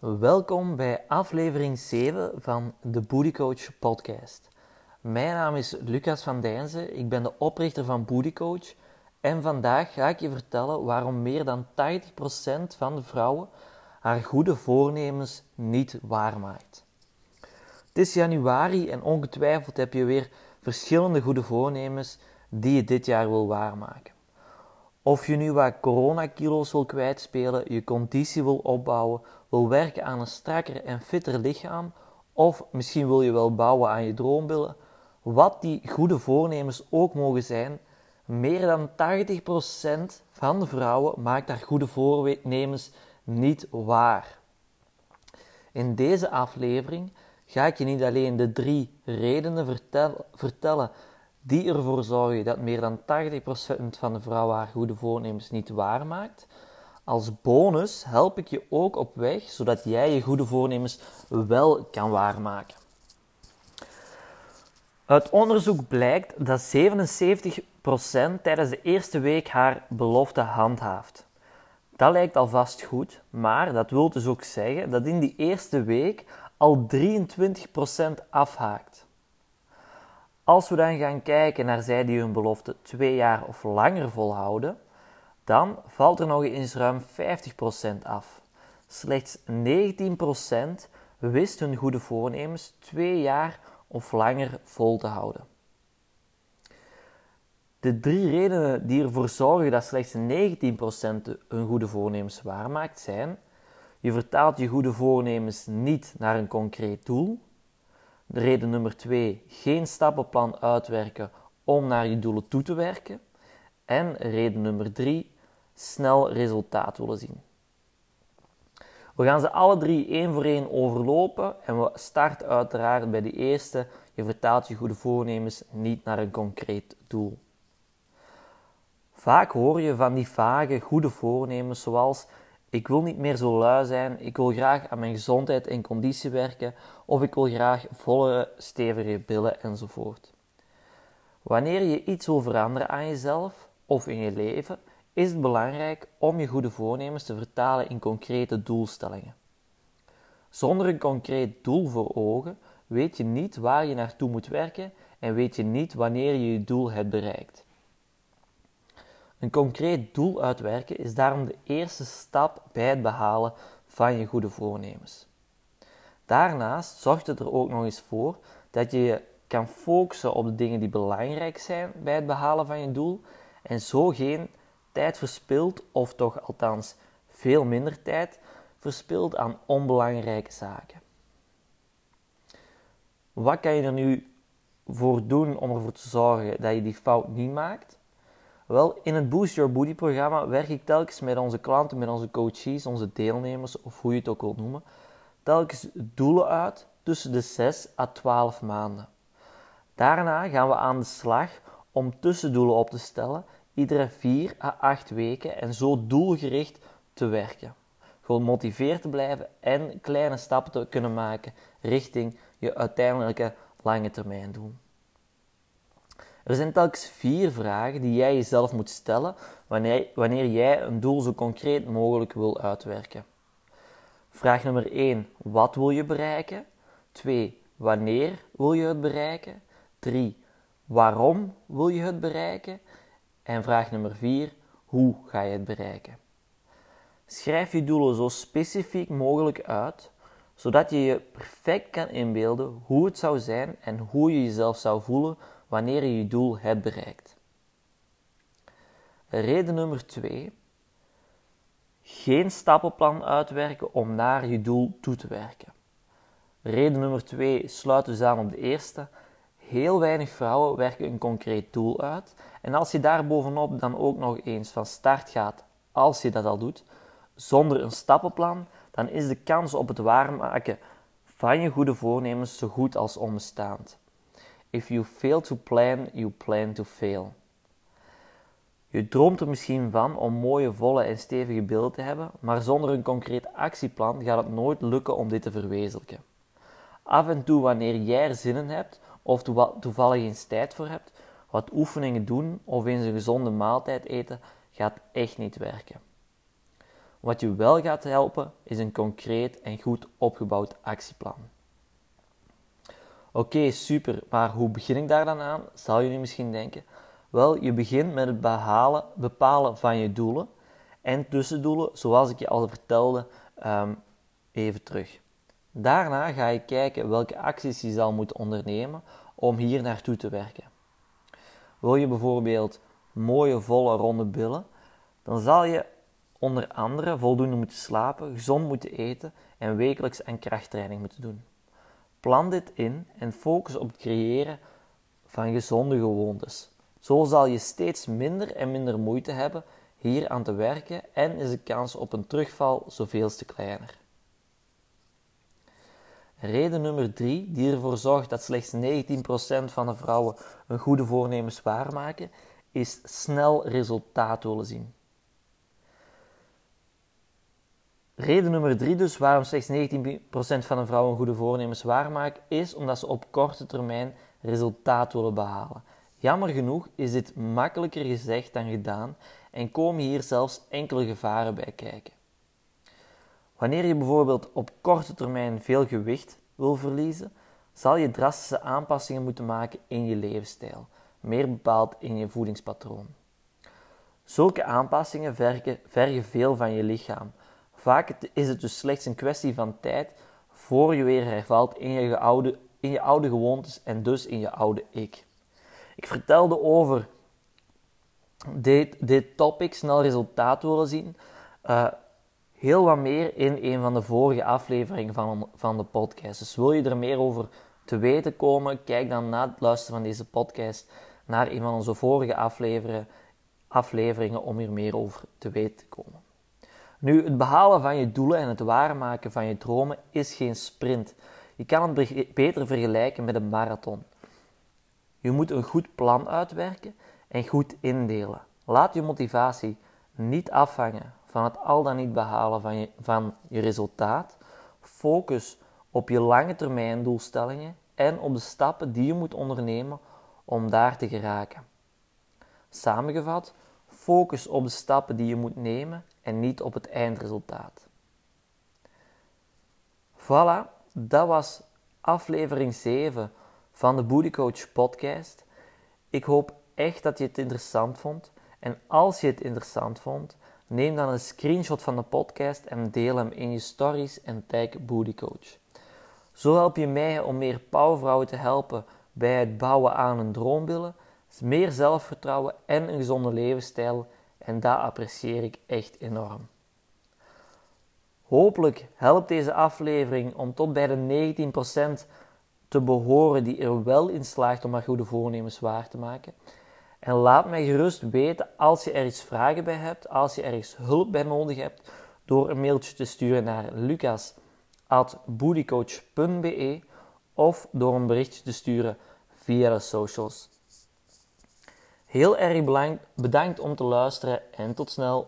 Welkom bij aflevering 7 van de Booty Coach podcast. Mijn naam is Lucas van Dijnzen, ik ben de oprichter van Booty Coach en vandaag ga ik je vertellen waarom meer dan 80% van de vrouwen haar goede voornemens niet waarmaakt. Het is januari en ongetwijfeld heb je weer verschillende goede voornemens die je dit jaar wil waarmaken. Of je nu wat coronakilo's wil kwijtspelen, je conditie wil opbouwen, wil werken aan een strakker en fitter lichaam, of misschien wil je wel bouwen aan je droombillen, wat die goede voornemens ook mogen zijn, meer dan 80% van de vrouwen maakt haar goede voornemens niet waar. In deze aflevering ga ik je niet alleen de drie redenen vertel, vertellen die ervoor zorgen dat meer dan 80% van de vrouwen haar goede voornemens niet waarmaakt. Als bonus help ik je ook op weg zodat jij je goede voornemens wel kan waarmaken. Uit onderzoek blijkt dat 77% tijdens de eerste week haar belofte handhaaft. Dat lijkt alvast goed, maar dat wil dus ook zeggen dat in die eerste week al 23% afhaakt. Als we dan gaan kijken naar zij die hun belofte twee jaar of langer volhouden, dan valt er nog eens ruim 50% af. Slechts 19% wist hun goede voornemens twee jaar of langer vol te houden. De drie redenen die ervoor zorgen dat slechts 19% hun goede voornemens waarmaakt zijn: je vertaalt je goede voornemens niet naar een concreet doel. De reden nummer 2: geen stappenplan uitwerken om naar je doelen toe te werken. En reden nummer 3: snel resultaat willen zien. We gaan ze alle drie één voor één overlopen en we starten uiteraard bij de eerste. Je vertaalt je goede voornemens niet naar een concreet doel. Vaak hoor je van die vage goede voornemens zoals ik wil niet meer zo lui zijn, ik wil graag aan mijn gezondheid en conditie werken of ik wil graag volle, stevige billen enzovoort. Wanneer je iets wil veranderen aan jezelf of in je leven, is het belangrijk om je goede voornemens te vertalen in concrete doelstellingen. Zonder een concreet doel voor ogen weet je niet waar je naartoe moet werken en weet je niet wanneer je je doel hebt bereikt. Een concreet doel uitwerken is daarom de eerste stap bij het behalen van je goede voornemens. Daarnaast zorgt het er ook nog eens voor dat je je kan focussen op de dingen die belangrijk zijn bij het behalen van je doel en zo geen tijd verspilt, of toch althans veel minder tijd verspilt aan onbelangrijke zaken. Wat kan je er nu voor doen om ervoor te zorgen dat je die fout niet maakt? Wel, in het Boost Your Booty programma werk ik telkens met onze klanten, met onze coaches, onze deelnemers, of hoe je het ook wilt noemen, telkens doelen uit tussen de 6 à 12 maanden. Daarna gaan we aan de slag om tussendoelen op te stellen iedere 4 à 8 weken en zo doelgericht te werken. Gemotiveerd te blijven en kleine stappen te kunnen maken richting je uiteindelijke lange termijn doel. Er zijn telkens vier vragen die jij jezelf moet stellen wanneer, wanneer jij een doel zo concreet mogelijk wil uitwerken. Vraag nummer 1. Wat wil je bereiken? 2. Wanneer wil je het bereiken? 3. Waarom wil je het bereiken? En vraag nummer 4. Hoe ga je het bereiken? Schrijf je doelen zo specifiek mogelijk uit, zodat je je perfect kan inbeelden hoe het zou zijn en hoe je jezelf zou voelen wanneer je je doel hebt bereikt. Reden nummer 2. Geen stappenplan uitwerken om naar je doel toe te werken. Reden nummer 2 sluit dus aan op de eerste. Heel weinig vrouwen werken een concreet doel uit. En als je daar bovenop dan ook nog eens van start gaat, als je dat al doet, zonder een stappenplan, dan is de kans op het waarmaken van je goede voornemens zo goed als onbestaand. If you fail to plan, you plan to fail. Je droomt er misschien van om mooie, volle en stevige beelden te hebben, maar zonder een concreet actieplan gaat het nooit lukken om dit te verwezenlijken. Af en toe, wanneer jij er zin in hebt of toevallig eens tijd voor hebt, wat oefeningen doen of eens een gezonde maaltijd eten, gaat echt niet werken. Wat je wel gaat helpen is een concreet en goed opgebouwd actieplan. Oké, super, maar hoe begin ik daar dan aan? Zal nu misschien denken. Wel, je begint met het behalen, bepalen van je doelen en tussendoelen, zoals ik je al vertelde, um, even terug. Daarna ga je kijken welke acties je zal moeten ondernemen om hier naartoe te werken. Wil je bijvoorbeeld mooie, volle, ronde billen, dan zal je onder andere voldoende moeten slapen, gezond moeten eten en wekelijks aan krachttraining moeten doen. Plan dit in en focus op het creëren van gezonde gewoontes. Zo zal je steeds minder en minder moeite hebben hier aan te werken en is de kans op een terugval zoveel te kleiner. Reden nummer 3 die ervoor zorgt dat slechts 19% van de vrouwen een goede voornemens waarmaken, is snel resultaat willen zien. Reden nummer 3 dus waarom slechts 19% van de vrouwen goede voornemens waarmaken, is omdat ze op korte termijn resultaat willen behalen. Jammer genoeg is dit makkelijker gezegd dan gedaan en komen hier zelfs enkele gevaren bij kijken. Wanneer je bijvoorbeeld op korte termijn veel gewicht wil verliezen, zal je drastische aanpassingen moeten maken in je levensstijl, meer bepaald in je voedingspatroon. Zulke aanpassingen vergen, vergen veel van je lichaam. Vaak is het dus slechts een kwestie van tijd voor je weer hervalt in je oude, in je oude gewoontes en dus in je oude ik. Ik vertelde over dit, dit topic, snel resultaat willen zien. Uh, heel wat meer in een van de vorige afleveringen van, van de podcast. Dus wil je er meer over te weten komen, kijk dan na het luisteren van deze podcast naar een van onze vorige afleveringen, afleveringen om hier meer over te weten te komen. Nu, het behalen van je doelen en het waarmaken van je dromen is geen sprint. Je kan het beter vergelijken met een marathon. Je moet een goed plan uitwerken en goed indelen. Laat je motivatie niet afhangen van het al dan niet behalen van je, van je resultaat. Focus op je lange termijn doelstellingen en op de stappen die je moet ondernemen om daar te geraken. Samengevat, focus op de stappen die je moet nemen en niet op het eindresultaat. Voilà, dat was aflevering 7 van de Booty Coach podcast. Ik hoop echt dat je het interessant vond. En als je het interessant vond, neem dan een screenshot van de podcast en deel hem in je stories en tag Booty Coach. Zo help je mij om meer powervrouwen te helpen bij het bouwen aan een droombillen, meer zelfvertrouwen en een gezonde levensstijl. En dat apprecieer ik echt enorm. Hopelijk helpt deze aflevering om tot bij de 19% te behoren die er wel in slaagt om haar goede voornemens waar te maken. En laat mij gerust weten als je ergens vragen bij hebt, als je ergens hulp bij nodig hebt, door een mailtje te sturen naar lucas.boodycoach.be of door een berichtje te sturen via de socials. Heel erg bedankt om te luisteren en tot snel.